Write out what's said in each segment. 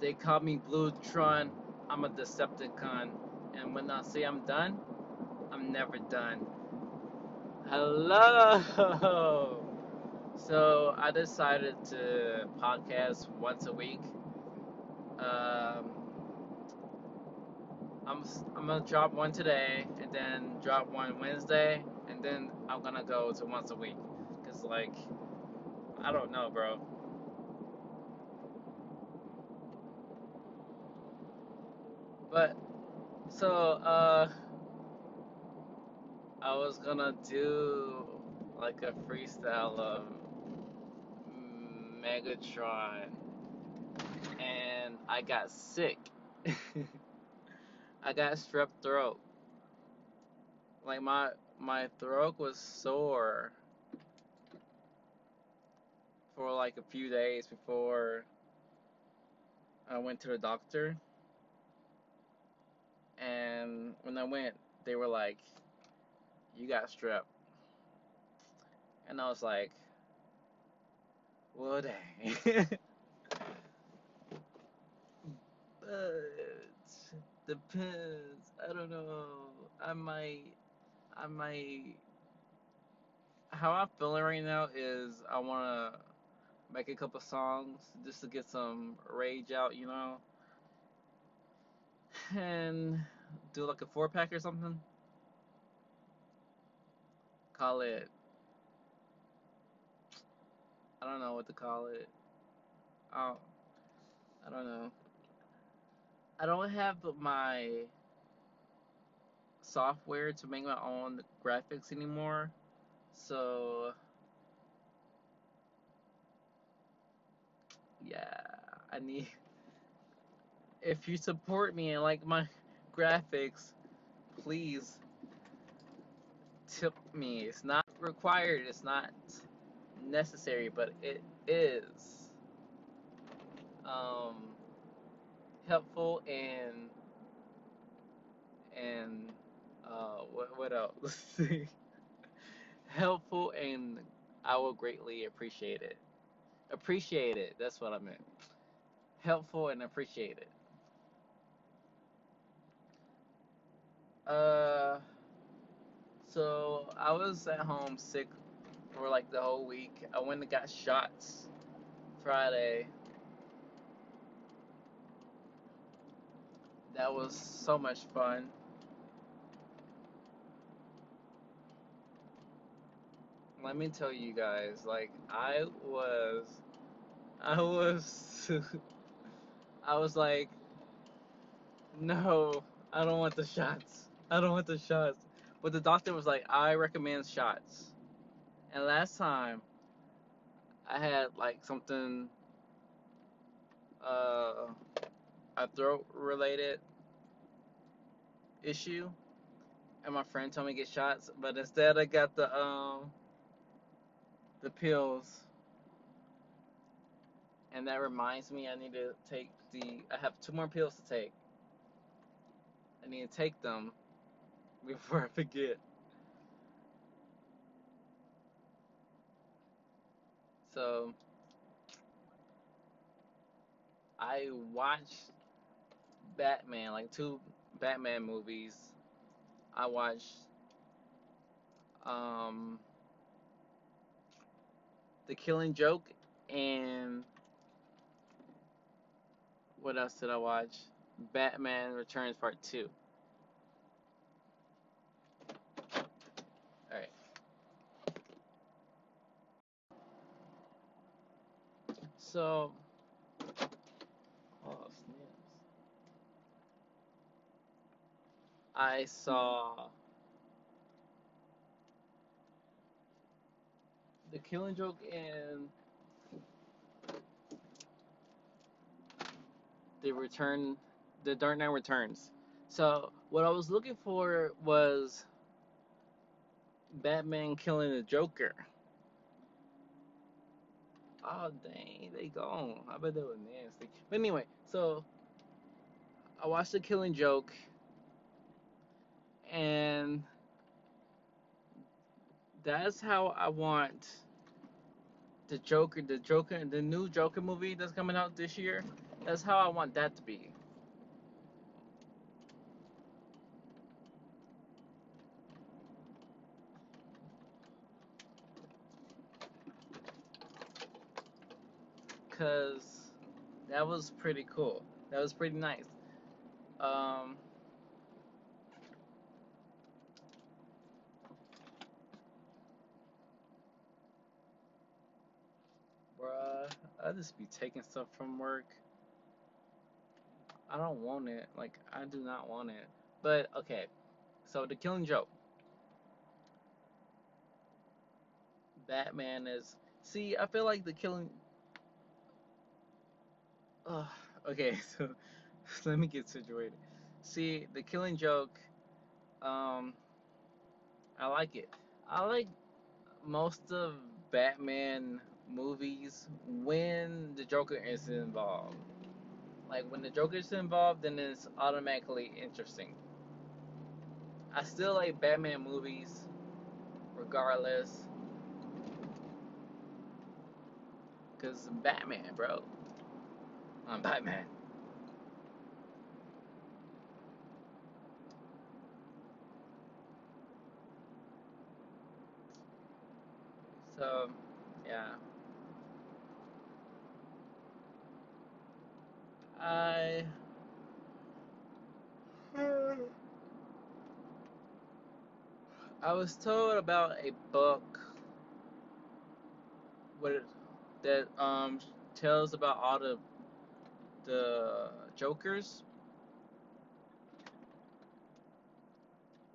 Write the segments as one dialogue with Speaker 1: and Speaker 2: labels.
Speaker 1: They call me Bluetron. I'm a Decepticon. And when I say I'm done, I'm never done. Hello! So I decided to podcast once a week. Um, I'm, I'm gonna drop one today and then drop one Wednesday and then I'm gonna go to once a week. Cause like, I don't know, bro. But so uh I was gonna do like a freestyle of Megatron and I got sick. I got strep throat. Like my my throat was sore for like a few days before I went to the doctor. And when I went, they were like, "You got strep," and I was like, "Well, dang." but depends. I don't know. I might. I might. How I'm feeling right now is I want to make a couple songs just to get some rage out, you know, and do like a four pack or something. Call it. I don't know what to call it. Don't, I don't know. I don't have my software to make my own graphics anymore. So yeah, I need if you support me and like my graphics, please tip me. It's not required, it's not necessary, but it is um, helpful and and uh, what what else? helpful and I will greatly appreciate it. Appreciate it. That's what I meant. Helpful and appreciate it. Uh, so I was at home sick for like the whole week. I went and got shots Friday. That was so much fun. Let me tell you guys, like I was I was I was like no, I don't want the shots. I don't want the shots. But the doctor was like, I recommend shots. And last time, I had like something, uh, a throat related issue. And my friend told me to get shots. But instead, I got the, um, the pills. And that reminds me, I need to take the, I have two more pills to take. I need to take them before I forget. So I watched Batman, like two Batman movies. I watched um, The Killing Joke and what else did I watch? Batman Returns Part 2. Alright. So, oh. I saw The Killing Joke and The Return, The Dark Knight Returns. So, what I was looking for was Batman killing the Joker. Oh dang, they gone. I bet they were nasty. But anyway, so I watched The Killing Joke, and that's how I want the Joker, the Joker, the new Joker movie that's coming out this year. That's how I want that to be. Cause that was pretty cool. That was pretty nice. Um, bruh, I just be taking stuff from work. I don't want it. Like I do not want it. But okay, so the Killing Joke. Batman is. See, I feel like the Killing. Okay, so let me get situated. See, the Killing Joke. Um, I like it. I like most of Batman movies when the Joker is involved. Like when the Joker is involved, then it's automatically interesting. I still like Batman movies, regardless, cause I'm Batman, bro. I'm Batman. So, yeah. I I was told about a book what it, that um tells about all the the Jokers?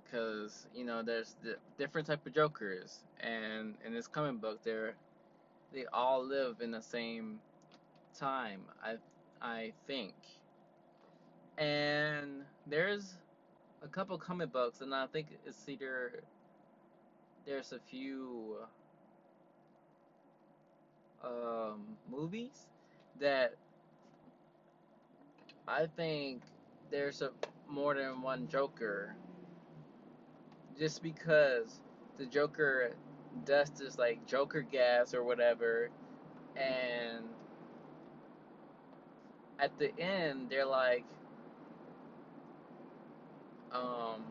Speaker 1: Because you know there's the different type of Jokers. And in this comic book they're they all live in the same time I I think. And there's a couple comic books and I think it's either there's a few um, movies that I think there's a more than one Joker. Just because the Joker does this like Joker gas or whatever and at the end they're like um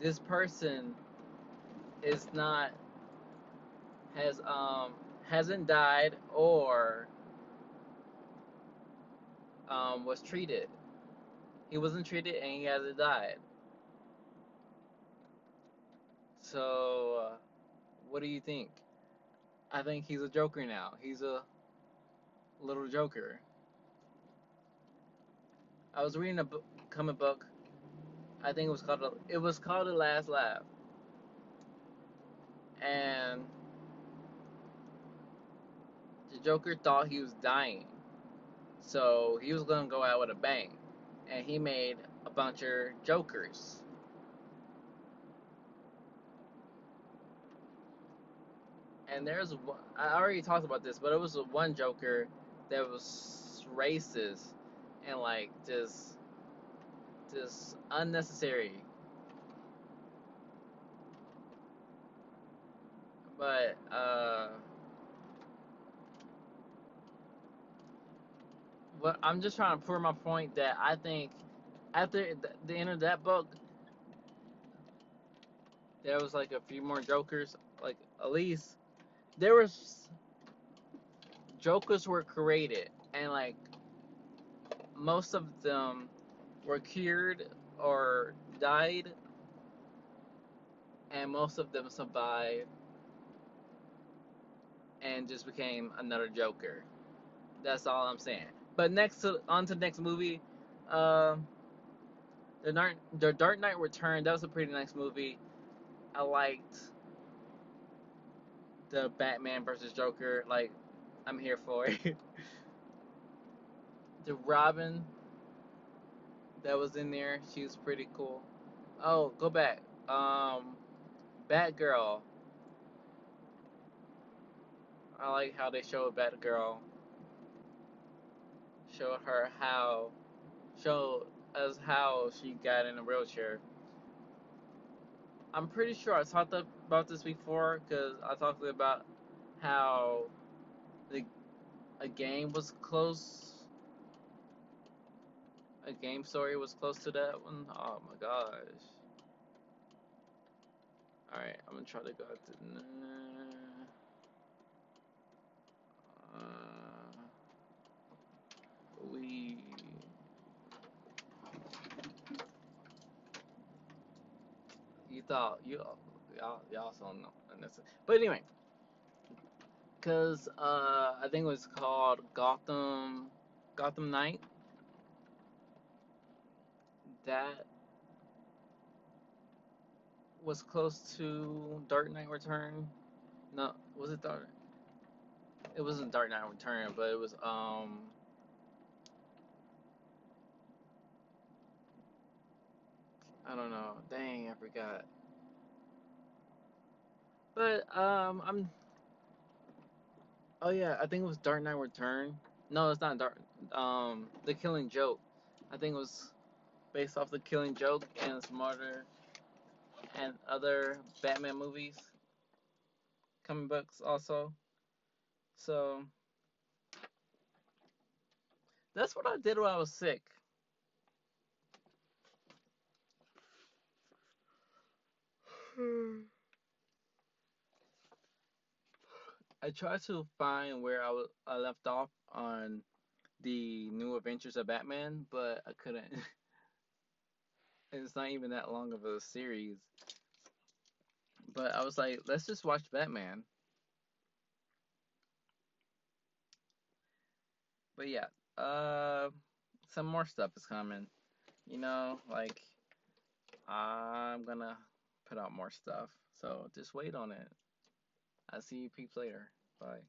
Speaker 1: this person is not has um hasn't died or um was treated. He wasn't treated and he hasn't died. So uh, what do you think? I think he's a joker now. He's a little joker. I was reading a book, comic book. I think it was called it was called The Last Laugh. And the Joker thought he was dying. So he was going to go out with a bang. And he made a bunch of Jokers. And there's I already talked about this, but it was one Joker that was racist and like just just unnecessary. But uh but I'm just trying to prove my point that I think after the end of that book, there was like a few more Jokers. Like at least there was Jokers were created, and like most of them were cured or died, and most of them survived and just became another Joker. That's all I'm saying. But next to on to the next movie, um, the Dark the Dark Knight Return. That was a pretty nice movie. I liked the Batman versus Joker. Like, I'm here for it. the Robin that was in there, she was pretty cool. Oh, go back. Um, Batgirl. I like how they showed Batgirl. Showed her how, show us how she got in a wheelchair. I'm pretty sure I talked about this before because I talked about how the a game was close. A game story was close to that one. Oh my gosh. Alright, I'm gonna try to go to. Uh, we. You thought you y'all y'all don't know, but anyway, because uh, I think it was called Gotham Gotham Knight. That was close to Dark Knight Return. No, was it Dark? It wasn't Dark Knight Return, but it was um. I don't know. Dang, I forgot. But um, I'm. Oh yeah, I think it was Dark Knight Return. No, it's not Dark. Um, The Killing Joke. I think it was based off The Killing Joke and some other and other Batman movies, comic books also. So that's what I did when I was sick. I tried to find where I, w- I left off on the New Adventures of Batman, but I couldn't. it's not even that long of a series. But I was like, let's just watch Batman. But yeah, uh, some more stuff is coming. You know, like I'm gonna put out more stuff. So just wait on it. I'll see you peeps later. Bye.